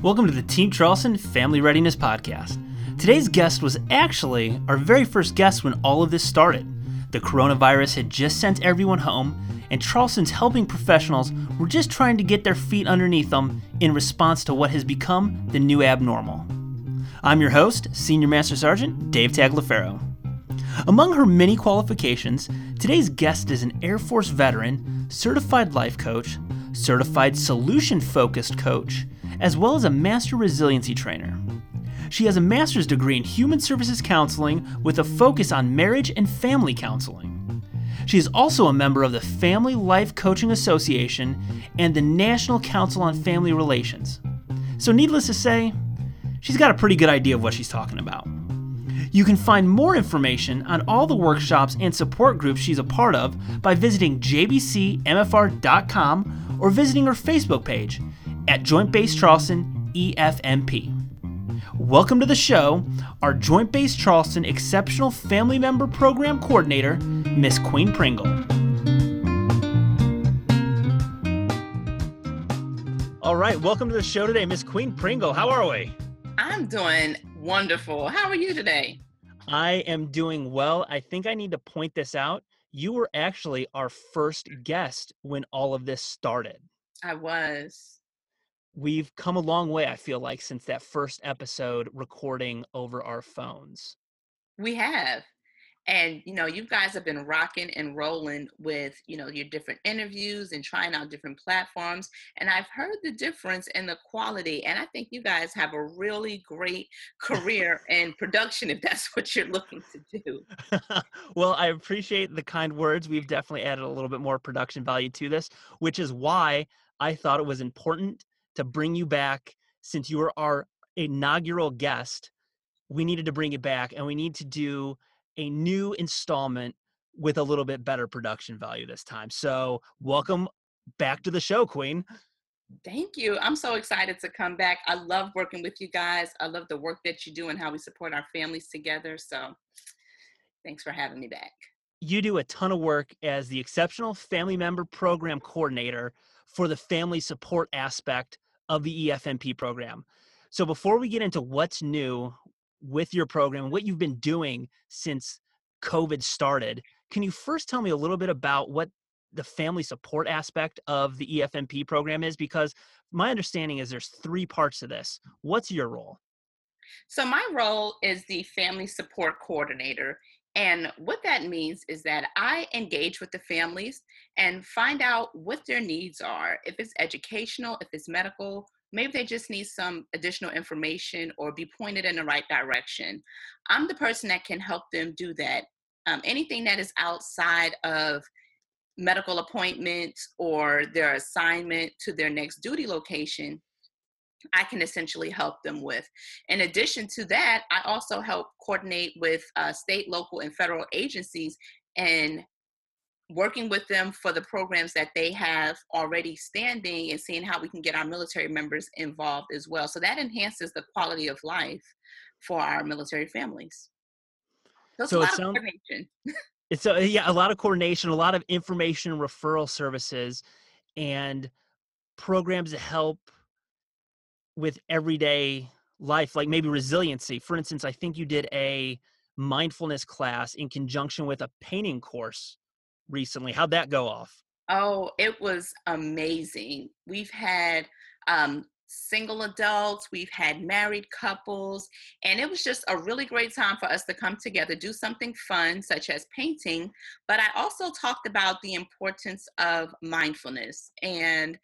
Welcome to the Team Charleston Family Readiness Podcast. Today's guest was actually our very first guest when all of this started. The coronavirus had just sent everyone home, and Charleston's helping professionals were just trying to get their feet underneath them in response to what has become the new abnormal. I'm your host, Senior Master Sergeant Dave Tagliaferro. Among her many qualifications, today's guest is an Air Force veteran, certified life coach, certified solution focused coach, as well as a master resiliency trainer. She has a master's degree in human services counseling with a focus on marriage and family counseling. She is also a member of the Family Life Coaching Association and the National Council on Family Relations. So, needless to say, she's got a pretty good idea of what she's talking about. You can find more information on all the workshops and support groups she's a part of by visiting jbcmfr.com or visiting her Facebook page at Joint Base Charleston EFMP. Welcome to the show, our Joint Base Charleston Exceptional Family Member Program Coordinator, Miss Queen Pringle. All right, welcome to the show today, Miss Queen Pringle. How are we? I'm doing wonderful. How are you today? I am doing well. I think I need to point this out. You were actually our first guest when all of this started. I was. We've come a long way, I feel like, since that first episode recording over our phones. We have and you know you guys have been rocking and rolling with you know your different interviews and trying out different platforms and i've heard the difference in the quality and i think you guys have a really great career in production if that's what you're looking to do. Well i appreciate the kind words. We've definitely added a little bit more production value to this which is why i thought it was important to bring you back since you were our inaugural guest. We needed to bring it back and we need to do a new installment with a little bit better production value this time. So, welcome back to the show, Queen. Thank you. I'm so excited to come back. I love working with you guys. I love the work that you do and how we support our families together. So, thanks for having me back. You do a ton of work as the Exceptional Family Member Program Coordinator for the family support aspect of the EFMP program. So, before we get into what's new, with your program, what you've been doing since COVID started. Can you first tell me a little bit about what the family support aspect of the EFMP program is? Because my understanding is there's three parts to this. What's your role? So, my role is the family support coordinator. And what that means is that I engage with the families and find out what their needs are, if it's educational, if it's medical, maybe they just need some additional information or be pointed in the right direction. I'm the person that can help them do that. Um, anything that is outside of medical appointments or their assignment to their next duty location, I can essentially help them with. In addition to that, I also help coordinate with uh, state, local, and federal agencies and working with them for the programs that they have already standing and seeing how we can get our military members involved as well. So that enhances the quality of life for our military families. So, so it sounds, it's a, yeah, a lot of coordination, a lot of information referral services and programs to help with everyday life, like maybe resiliency. For instance, I think you did a mindfulness class in conjunction with a painting course recently. How'd that go off? Oh, it was amazing. We've had um, single adults, we've had married couples, and it was just a really great time for us to come together, do something fun, such as painting. But I also talked about the importance of mindfulness. And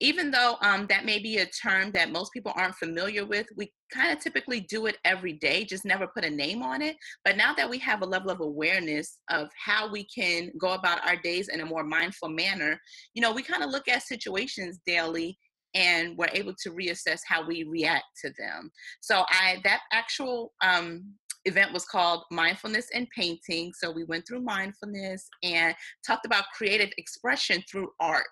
even though um, that may be a term that most people aren't familiar with, we kind of typically do it every day, just never put a name on it. But now that we have a level of awareness of how we can go about our days in a more mindful manner, you know, we kind of look at situations daily and we're able to reassess how we react to them. So I that actual um, event was called Mindfulness and Painting. So we went through mindfulness and talked about creative expression through art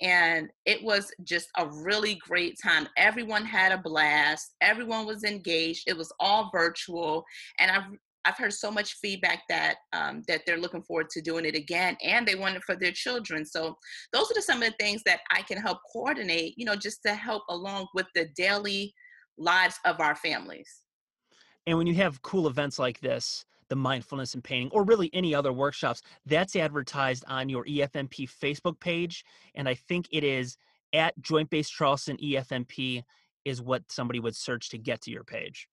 and it was just a really great time. Everyone had a blast, everyone was engaged, it was all virtual, and I've I've heard so much feedback that um, that they're looking forward to doing it again, and they want it for their children. So those are some of the things that I can help coordinate. You know, just to help along with the daily lives of our families. And when you have cool events like this, the mindfulness and painting, or really any other workshops, that's advertised on your EFMP Facebook page. And I think it is at Joint Base Charleston EFMP is what somebody would search to get to your page.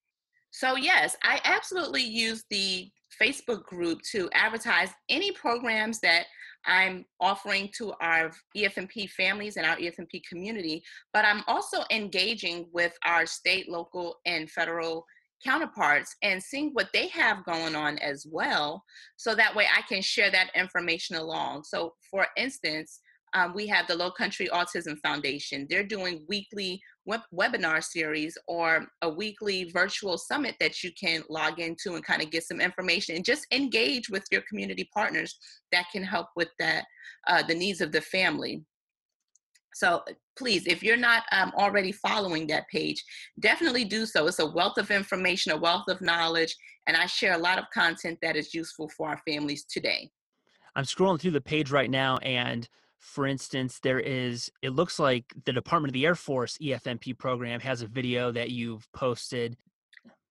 So, yes, I absolutely use the Facebook group to advertise any programs that I'm offering to our EFMP families and our EFMP community, but I'm also engaging with our state, local, and federal counterparts and seeing what they have going on as well so that way I can share that information along. So, for instance, um, we have the Low Country Autism Foundation. They're doing weekly web- webinar series or a weekly virtual summit that you can log into and kind of get some information and just engage with your community partners that can help with that uh, the needs of the family. So please, if you're not um, already following that page, definitely do so. It's a wealth of information, a wealth of knowledge, and I share a lot of content that is useful for our families today. I'm scrolling through the page right now, and for instance, there is, it looks like the Department of the Air Force EFMP program has a video that you've posted.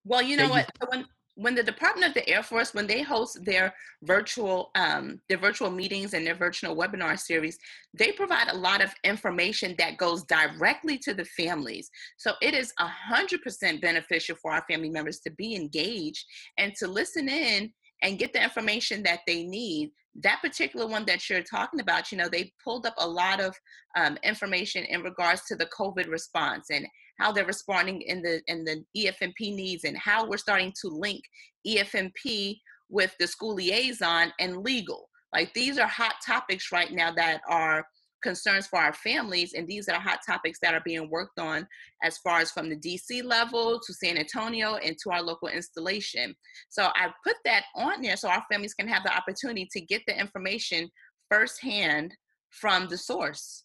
Well, you know what? When, when the Department of the Air Force, when they host their virtual um, their virtual meetings and their virtual webinar series, they provide a lot of information that goes directly to the families. So it is a hundred percent beneficial for our family members to be engaged and to listen in and get the information that they need that particular one that you're talking about, you know, they pulled up a lot of um, information in regards to the COVID response and how they're responding in the in the EFMP needs and how we're starting to link EFMP with the school liaison and legal. Like these are hot topics right now that are concerns for our families. And these are hot topics that are being worked on as far as from the DC level to San Antonio and to our local installation. So I put that on there so our families can have the opportunity to get the information firsthand from the source.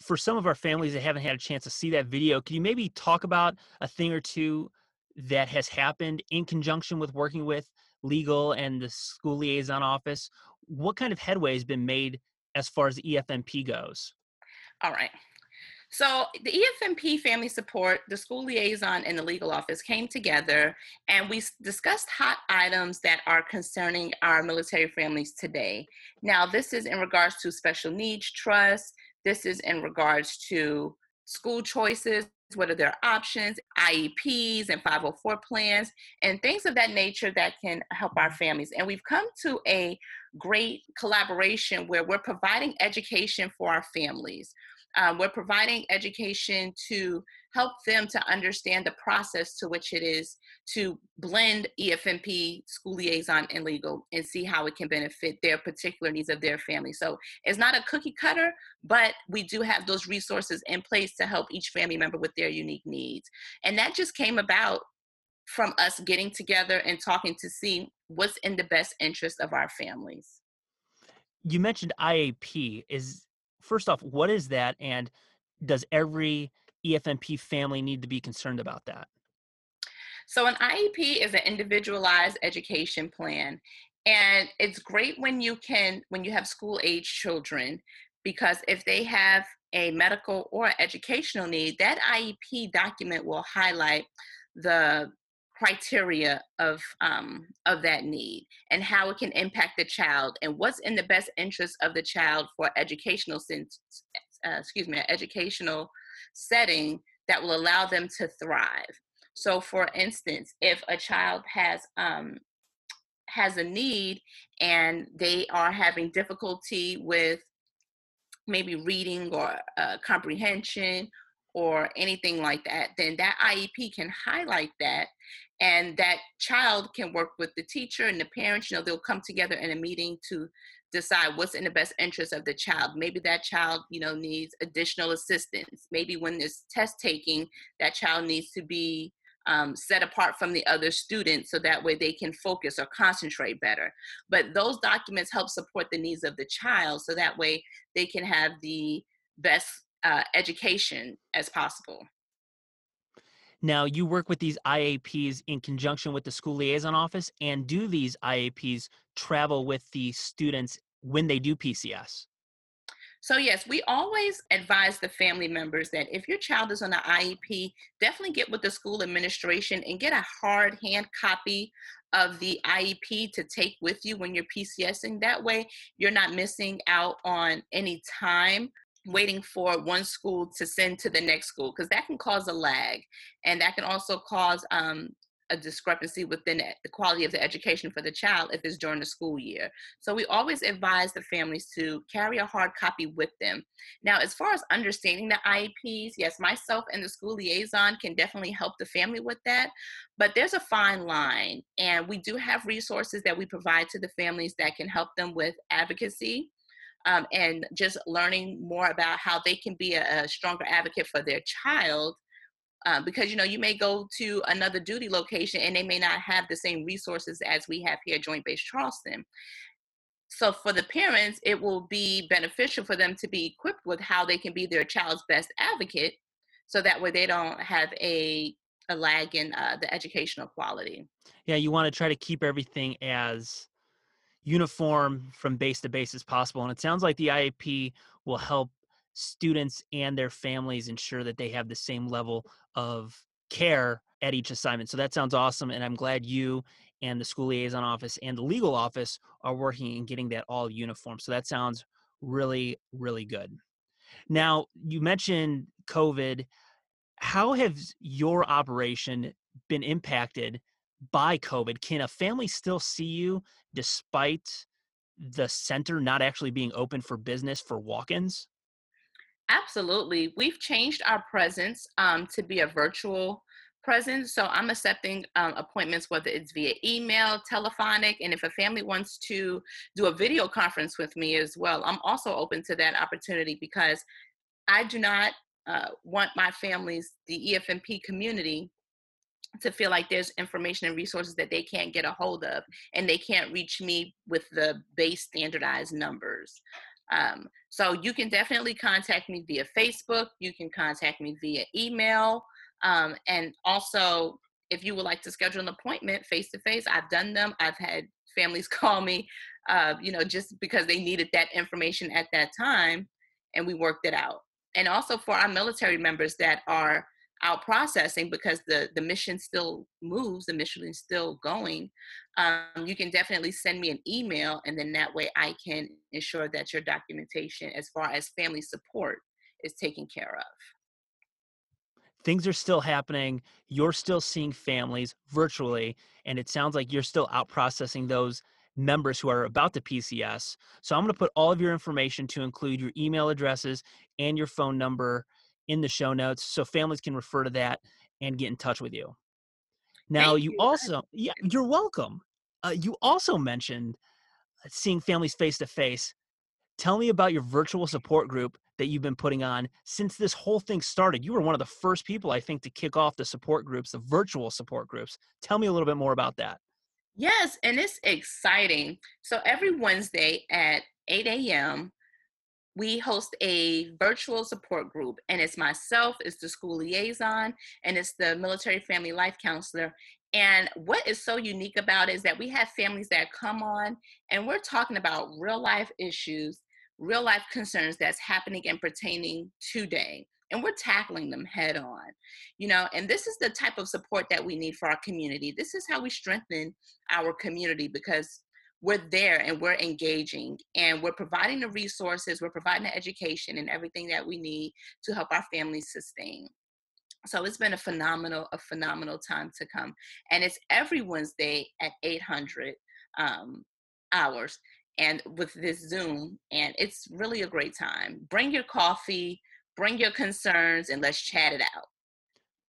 For some of our families that haven't had a chance to see that video, can you maybe talk about a thing or two that has happened in conjunction with working with legal and the school liaison office? What kind of headway has been made as far as the EFMP goes? All right. So the EFMP Family Support, the school liaison, and the legal office came together and we discussed hot items that are concerning our military families today. Now, this is in regards to special needs trust. This is in regards to school choices, what are their options, IEPs and 504 plans, and things of that nature that can help our families. And we've come to a great collaboration where we're providing education for our families. Um, we're providing education to help them to understand the process to which it is to blend EFMP, school liaison, and legal and see how it can benefit their particular needs of their family. So it's not a cookie cutter, but we do have those resources in place to help each family member with their unique needs. And that just came about from us getting together and talking to see what's in the best interest of our families. You mentioned IAP. Is first off, what is that? And does every EFMP family need to be concerned about that? So, an IEP is an individualized education plan. And it's great when you can, when you have school age children, because if they have a medical or educational need, that IEP document will highlight the criteria of um, of that need and how it can impact the child and what's in the best interest of the child for educational sense uh, excuse me educational setting that will allow them to thrive. So for instance if a child has um, has a need and they are having difficulty with maybe reading or uh, comprehension or anything like that, then that IEP can highlight that and that child can work with the teacher and the parents. You know they'll come together in a meeting to decide what's in the best interest of the child. Maybe that child you know needs additional assistance. Maybe when there's test taking that child needs to be um, set apart from the other students so that way they can focus or concentrate better. But those documents help support the needs of the child so that way they can have the best uh, education as possible Now, you work with these IAPs in conjunction with the school liaison office, and do these IAPs travel with the students when they do PCS? So, yes, we always advise the family members that if your child is on an IEP, definitely get with the school administration and get a hard hand copy of the IEP to take with you when you're PCSing. That way, you're not missing out on any time waiting for one school to send to the next school because that can cause a lag and that can also cause um, a discrepancy within the quality of the education for the child if it's during the school year. So we always advise the families to carry a hard copy with them. Now, as far as understanding the IEPs, yes, myself and the school liaison can definitely help the family with that, but there's a fine line, and we do have resources that we provide to the families that can help them with advocacy um, and just learning more about how they can be a, a stronger advocate for their child. Uh, because you know you may go to another duty location and they may not have the same resources as we have here at Joint Base Charleston. So for the parents, it will be beneficial for them to be equipped with how they can be their child's best advocate, so that way they don't have a a lag in uh, the educational quality. Yeah, you want to try to keep everything as uniform from base to base as possible. And it sounds like the IEP will help students and their families ensure that they have the same level of care at each assignment. So that sounds awesome. And I'm glad you and the school liaison office and the legal office are working in getting that all uniform. So that sounds really, really good. Now, you mentioned COVID. How has your operation been impacted by COVID, can a family still see you despite the center not actually being open for business for walk ins? Absolutely. We've changed our presence um, to be a virtual presence. So I'm accepting um, appointments, whether it's via email, telephonic, and if a family wants to do a video conference with me as well, I'm also open to that opportunity because I do not uh, want my families, the EFMP community, to feel like there's information and resources that they can't get a hold of and they can't reach me with the base standardized numbers. Um, so you can definitely contact me via Facebook. You can contact me via email. Um, and also, if you would like to schedule an appointment face to face, I've done them. I've had families call me, uh, you know, just because they needed that information at that time, and we worked it out. And also for our military members that are out processing because the the mission still moves the mission is still going um, you can definitely send me an email and then that way i can ensure that your documentation as far as family support is taken care of. Things are still happening. You're still seeing families virtually and it sounds like you're still out processing those members who are about to pcs so i'm going to put all of your information to include your email addresses and your phone number in the show notes so families can refer to that and get in touch with you. Now, you, you, also, yeah, you're welcome. Uh, you also mentioned uh, seeing families face to face. Tell me about your virtual support group that you've been putting on since this whole thing started. You were one of the first people, I think, to kick off the support groups, the virtual support groups. Tell me a little bit more about that. Yes, and it's exciting. So every Wednesday at 8 a.m., we host a virtual support group and it's myself it's the school liaison and it's the military family life counselor and what is so unique about it is that we have families that come on and we're talking about real life issues real life concerns that's happening and pertaining today and we're tackling them head on you know and this is the type of support that we need for our community. This is how we strengthen our community because we're there and we're engaging and we're providing the resources, we're providing the education and everything that we need to help our families sustain. So it's been a phenomenal, a phenomenal time to come. And it's every Wednesday at 800 um, hours and with this Zoom. And it's really a great time. Bring your coffee, bring your concerns, and let's chat it out.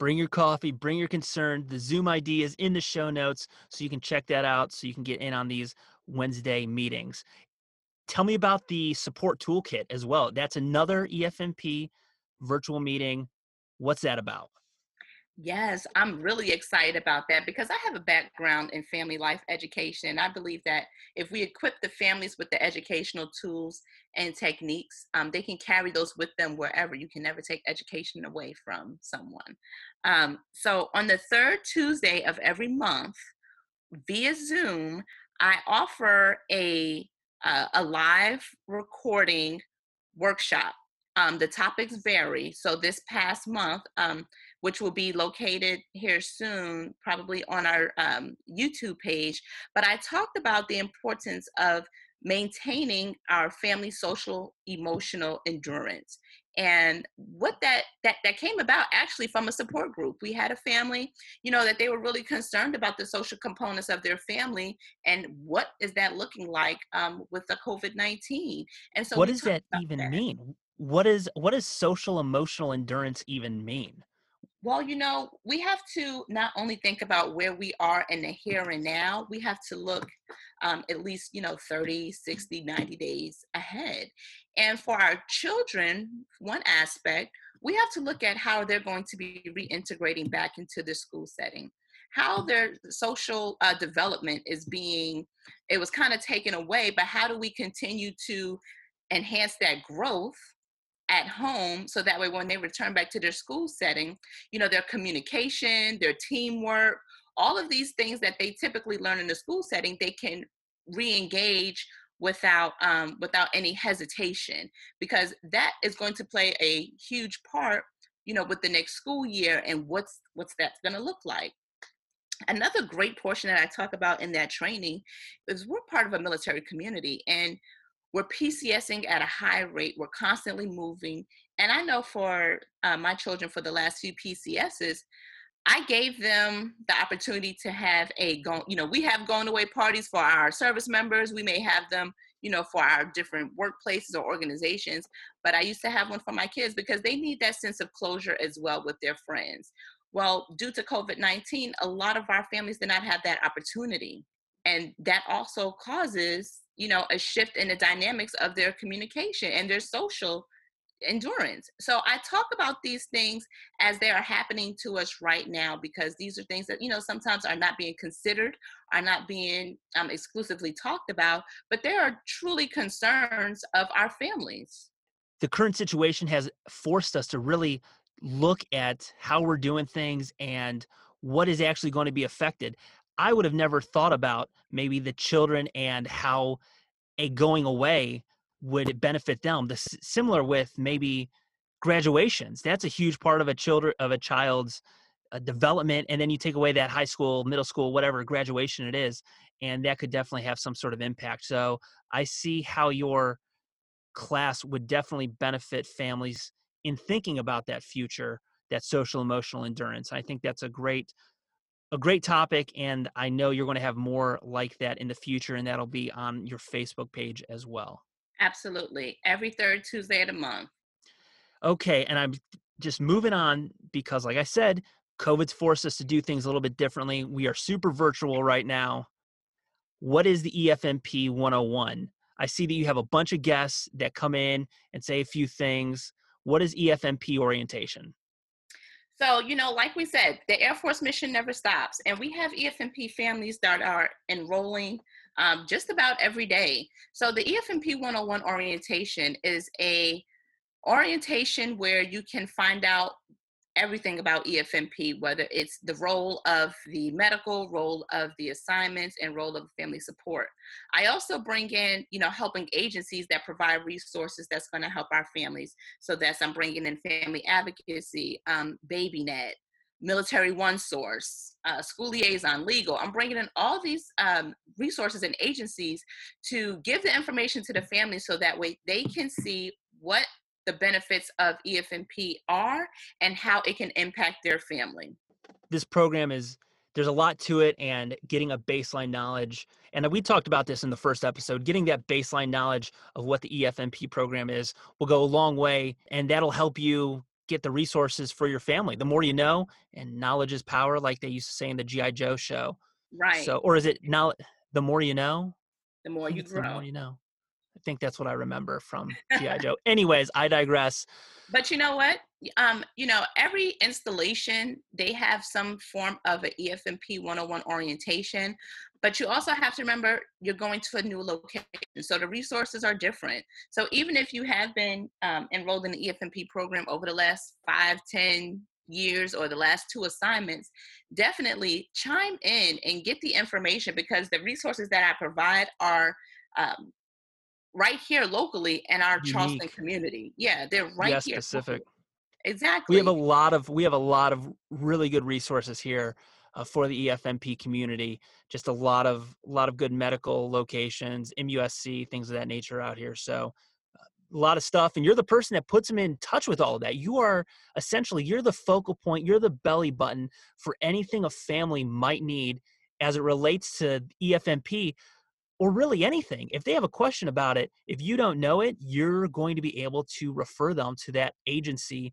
Bring your coffee, bring your concern. The Zoom ID is in the show notes, so you can check that out so you can get in on these Wednesday meetings. Tell me about the support toolkit as well. That's another EFMP virtual meeting. What's that about? Yes, I'm really excited about that because I have a background in family life education. I believe that if we equip the families with the educational tools and techniques, um, they can carry those with them wherever. You can never take education away from someone. Um, so, on the third Tuesday of every month, via Zoom, I offer a uh, a live recording workshop. Um, the topics vary. So this past month, um, which will be located here soon, probably on our um, YouTube page. But I talked about the importance of maintaining our family social emotional endurance and what that that that came about actually from a support group. We had a family you know that they were really concerned about the social components of their family and what is that looking like um, with the covid-19 and so what does that even that. mean? What is what does social emotional endurance even mean well, you know, we have to not only think about where we are in the here and now, we have to look um, at least, you know, 30, 60, 90 days ahead. And for our children, one aspect, we have to look at how they're going to be reintegrating back into the school setting how their social uh, development is being it was kind of taken away but how do we continue to enhance that growth at home so that way when they return back to their school setting you know their communication their teamwork all of these things that they typically learn in the school setting they can re-engage without um, without any hesitation because that is going to play a huge part you know with the next school year and what's what's that's going to look like. Another great portion that i talk about in that training is we're part of a military community and we're PCSing at a high rate. We're constantly moving. And I know for uh, my children, for the last few PCSs, I gave them the opportunity to have a go, you know, we have going away parties for our service members. We may have them, you know, for our different workplaces or organizations. But I used to have one for my kids because they need that sense of closure as well with their friends. Well, due to COVID 19, a lot of our families did not have that opportunity. And that also causes you know a shift in the dynamics of their communication and their social endurance. So i talk about these things as they are happening to us right now because these are things that you know sometimes are not being considered are not being um, exclusively talked about but they are truly concerns of our families. The current situation has forced us to really look at how we're doing things and what is actually going to be affected. I would have never thought about maybe the children and how a going away would benefit them. The similar with maybe graduations. That's a huge part of a children of a child's uh, development, and then you take away that high school, middle school, whatever graduation it is, and that could definitely have some sort of impact. So I see how your class would definitely benefit families in thinking about that future, that social emotional endurance. I think that's a great a great topic, and I know you're going to have more like that in the future, and that'll be on your Facebook page as well. Absolutely. Every third Tuesday of the month. Okay, and I'm just moving on because, like I said, COVID's forced us to do things a little bit differently. We are super virtual right now. What is the EFMP 101? I see that you have a bunch of guests that come in and say a few things. What is EFMP orientation? So, you know, like we said, the Air Force mission never stops. And we have EFMP families that are enrolling um, just about every day. So the EFMP 101 orientation is a orientation where you can find out everything about EFMP, whether it's the role of the medical, role of the assignments, and role of the family support. I also bring in, you know, helping agencies that provide resources that's going to help our families. So that's I'm bringing in family advocacy, um, BabyNet, Military One Source, uh, School Liaison, Legal. I'm bringing in all these um, resources and agencies to give the information to the family so that way they can see what the benefits of EFMP are and how it can impact their family. This program is there's a lot to it and getting a baseline knowledge and we talked about this in the first episode getting that baseline knowledge of what the efmp program is will go a long way and that'll help you get the resources for your family. The more you know and knowledge is power like they used to say in the gi joe show. Right. So or is it now the more you know? The more you grow the more you know I think that's what I remember from G.I. Joe. Anyways, I digress. But you know what? um, you know, every installation they have some form of an EFMP 101 orientation, but you also have to remember you're going to a new location, so the resources are different. So even if you have been um, enrolled in the EFMP program over the last five, ten years or the last two assignments, definitely chime in and get the information because the resources that I provide are um, right here locally in our Unique. Charleston community. Yeah, they're right yeah, here. Specific. Exactly. We have a lot of we have a lot of really good resources here uh, for the EFMP community. Just a lot of a lot of good medical locations, MUSC, things of that nature out here. So a lot of stuff and you're the person that puts them in touch with all of that you are essentially you're the focal point you're the belly button for anything a family might need as it relates to efmp or really anything if they have a question about it if you don't know it you're going to be able to refer them to that agency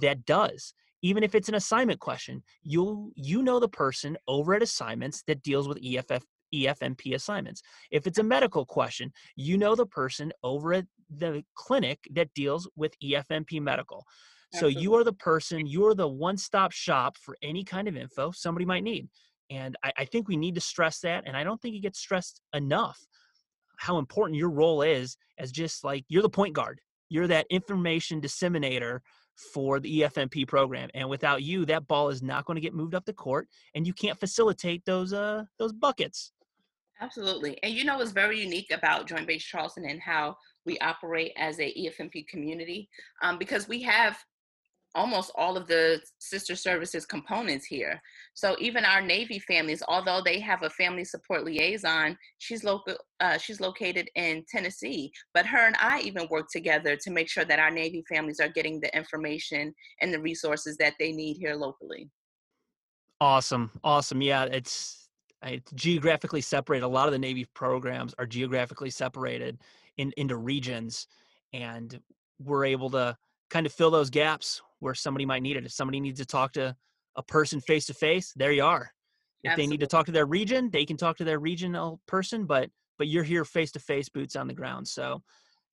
that does even if it's an assignment question you'll you know the person over at assignments that deals with eff EFMP assignments. If it's a medical question, you know the person over at the clinic that deals with EFMP medical. Absolutely. So you are the person, you're the one stop shop for any kind of info somebody might need. And I, I, think we need to stress that. And I don't think it gets stressed enough how important your role is as just like you're the point guard, you're that information disseminator for the EFMP program. And without you, that ball is not going to get moved up the court and you can't facilitate those uh those buckets. Absolutely. And you know what's very unique about Joint Base Charleston and how we operate as a EFMP community? Um, because we have almost all of the sister services components here. So even our Navy families, although they have a family support liaison, she's local. Uh, she's located in Tennessee. But her and I even work together to make sure that our Navy families are getting the information and the resources that they need here locally. Awesome, awesome. Yeah, it's it's geographically separated. A lot of the Navy programs are geographically separated in, into regions, and we're able to kind of fill those gaps where somebody might need it. If somebody needs to talk to a person face to face, there you are. If Absolutely. they need to talk to their region, they can talk to their regional person, but but you're here face to face, boots on the ground. So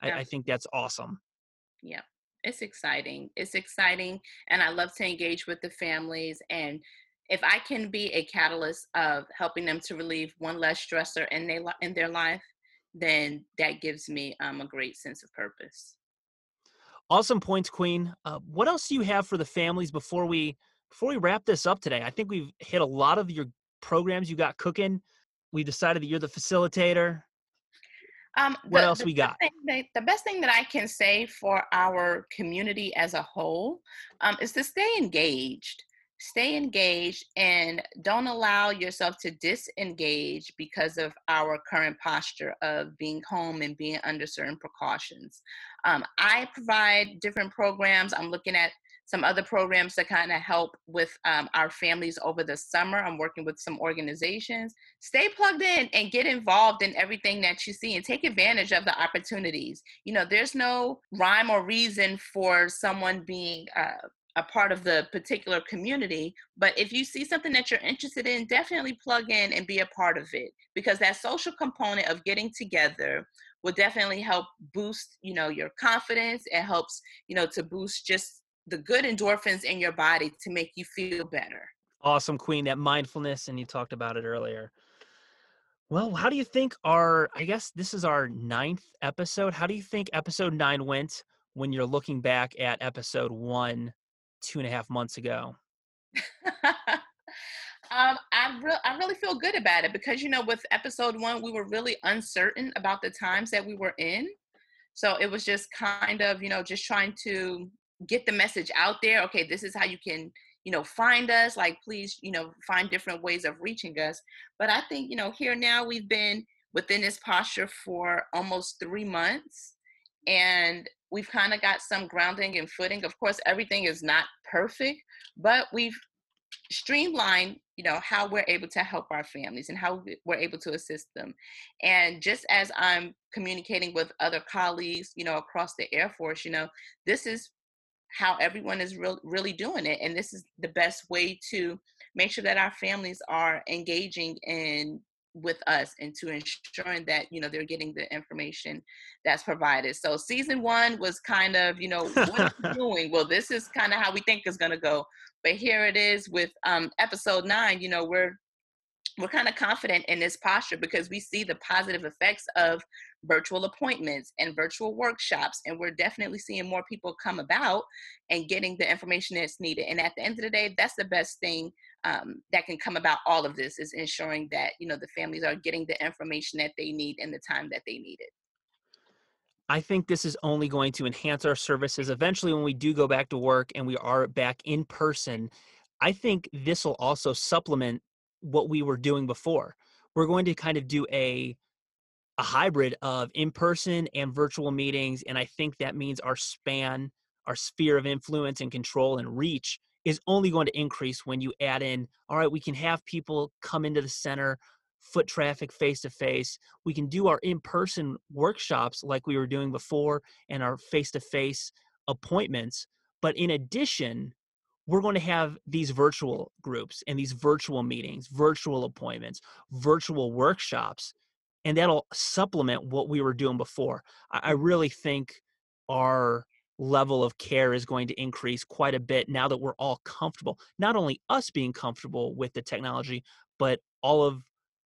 I, I think that's awesome. Yeah it's exciting. It's exciting, and I love to engage with the families and if I can be a catalyst of helping them to relieve one less stressor in their in their life, then that gives me um, a great sense of purpose. Awesome points, Queen. Uh, what else do you have for the families before we before we wrap this up today? I think we've hit a lot of your programs you got cooking. We decided that you're the facilitator. Um, what the, else the we got? That, the best thing that I can say for our community as a whole um, is to stay engaged stay engaged and don't allow yourself to disengage because of our current posture of being home and being under certain precautions. Um, I provide different programs. I'm looking at some other programs to kind of help with um, our families over the summer. I'm working with some organizations. Stay plugged in and get involved in everything that you see and take advantage of the opportunities. You know, there's no rhyme or reason for someone being uh, a part of the particular community. But if you see something that you're interested in, definitely plug in and be a part of it because that social component of getting together will definitely help boost, you know, your confidence. It helps, you know, to boost just the good endorphins in your body to make you feel better. Awesome, Queen. That mindfulness, and you talked about it earlier. Well, how do you think our, I guess this is our ninth episode. How do you think episode nine went when you're looking back at episode one two and a half months ago? um, I, re- I really feel good about it because, you know, with episode one, we were really uncertain about the times that we were in. So it was just kind of, you know, just trying to get the message out there. Okay, this is how you can, you know, find us. Like, please, you know, find different ways of reaching us. But I think, you know, here now we've been within this posture for almost three months. And we've kind of got some grounding and footing. Of course, everything is not perfect, but we've streamlined, you know, how we're able to help our families and how we're able to assist them. And just as I'm communicating with other colleagues, you know, across the Air Force, you know, this is how everyone is re- really doing it. And this is the best way to make sure that our families are engaging in with us into ensuring that you know they're getting the information that's provided. So season one was kind of you know what are doing? Well this is kind of how we think is going to go. But here it is with um episode nine you know we're we're kind of confident in this posture because we see the positive effects of virtual appointments and virtual workshops and we're definitely seeing more people come about and getting the information that's needed. And at the end of the day that's the best thing um, that can come about all of this is ensuring that you know the families are getting the information that they need in the time that they need it I think this is only going to enhance our services eventually when we do go back to work and we are back in person. I think this will also supplement what we were doing before. We're going to kind of do a a hybrid of in-person and virtual meetings and I think that means our span, our sphere of influence and control and reach is only going to increase when you add in all right, we can have people come into the center foot traffic face to face. We can do our in person workshops like we were doing before and our face to face appointments. But in addition, we're going to have these virtual groups and these virtual meetings, virtual appointments, virtual workshops, and that'll supplement what we were doing before. I really think our level of care is going to increase quite a bit now that we're all comfortable. Not only us being comfortable with the technology, but all of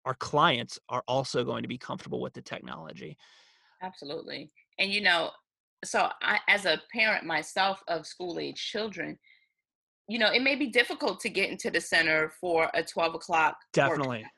our clients are also going to be comfortable with the technology. Absolutely. And you know, so I as a parent myself of school age children, you know, it may be difficult to get into the center for a 12 o'clock. Definitely. Workshop.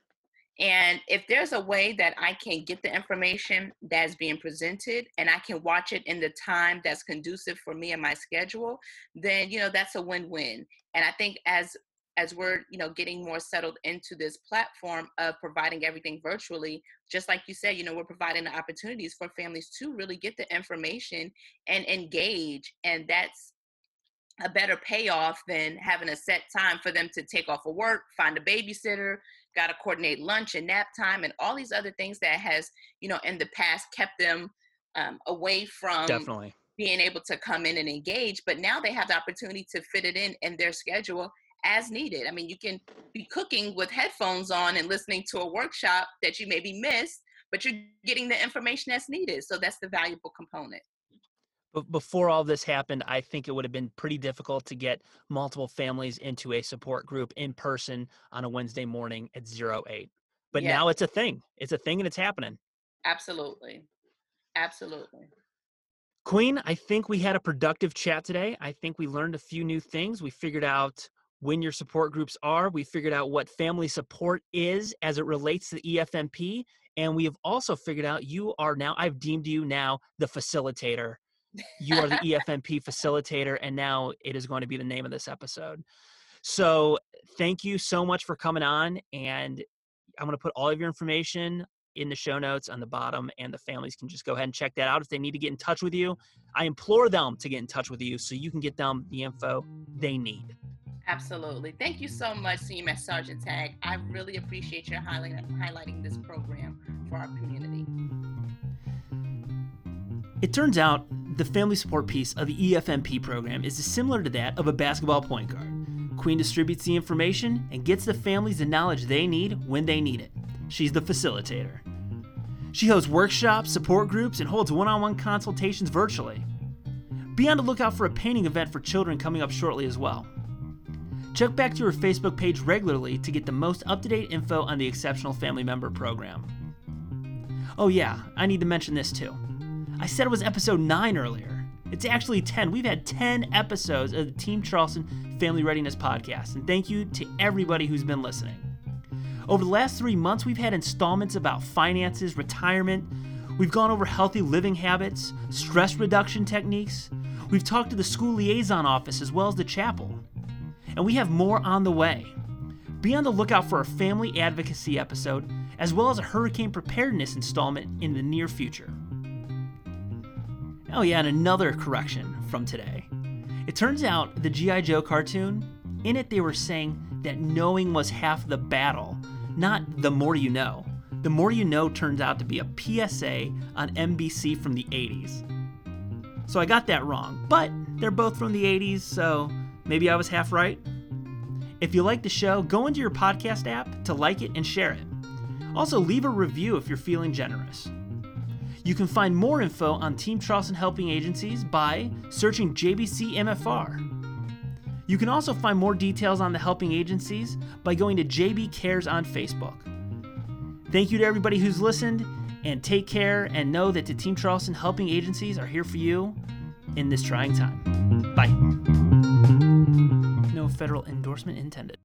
And if there's a way that I can get the information that's being presented and I can watch it in the time that's conducive for me and my schedule, then you know that's a win-win. And I think as as we're you know getting more settled into this platform of providing everything virtually just like you said you know we're providing the opportunities for families to really get the information and engage and that's a better payoff than having a set time for them to take off of work, find a babysitter, got to coordinate lunch and nap time, and all these other things that has, you know, in the past kept them um, away from definitely being able to come in and engage. But now they have the opportunity to fit it in in their schedule as needed. I mean, you can be cooking with headphones on and listening to a workshop that you maybe missed, but you're getting the information that's needed. So that's the valuable component but before all this happened, I think it would have been pretty difficult to get multiple families into a support group in person on a Wednesday morning at zero eight. But yeah. now it's a thing. It's a thing and it's happening. Absolutely. Absolutely. Queen, I think we had a productive chat today. I think we learned a few new things. We figured out when your support groups are. We figured out what family support is as it relates to the EFMP. And we have also figured out you are now, I've deemed you now the facilitator you are the EFMP facilitator, and now it is going to be the name of this episode. So, thank you so much for coming on. And I'm going to put all of your information in the show notes on the bottom, and the families can just go ahead and check that out if they need to get in touch with you. I implore them to get in touch with you so you can get them the info they need. Absolutely. Thank you so much, Senior Sergeant Tag. I really appreciate your highlighting, highlighting this program for our community. It turns out the family support piece of the EFMP program is similar to that of a basketball point guard. Queen distributes the information and gets the families the knowledge they need when they need it. She's the facilitator. She hosts workshops, support groups, and holds one on one consultations virtually. Be on the lookout for a painting event for children coming up shortly as well. Check back to her Facebook page regularly to get the most up to date info on the Exceptional Family Member Program. Oh, yeah, I need to mention this too. I said it was episode 9 earlier. It's actually 10. We've had 10 episodes of the Team Charleston Family Readiness Podcast, and thank you to everybody who's been listening. Over the last three months, we've had installments about finances, retirement. We've gone over healthy living habits, stress reduction techniques. We've talked to the school liaison office as well as the chapel. And we have more on the way. Be on the lookout for a family advocacy episode, as well as a hurricane preparedness installment in the near future. Oh, yeah, and another correction from today. It turns out the G.I. Joe cartoon, in it they were saying that knowing was half the battle, not the more you know. The more you know turns out to be a PSA on NBC from the 80s. So I got that wrong, but they're both from the 80s, so maybe I was half right. If you like the show, go into your podcast app to like it and share it. Also, leave a review if you're feeling generous. You can find more info on Team Charleston Helping Agencies by searching JBC MFR. You can also find more details on the helping agencies by going to JB Cares on Facebook. Thank you to everybody who's listened, and take care and know that the Team Charleston Helping Agencies are here for you in this trying time. Bye. No federal endorsement intended.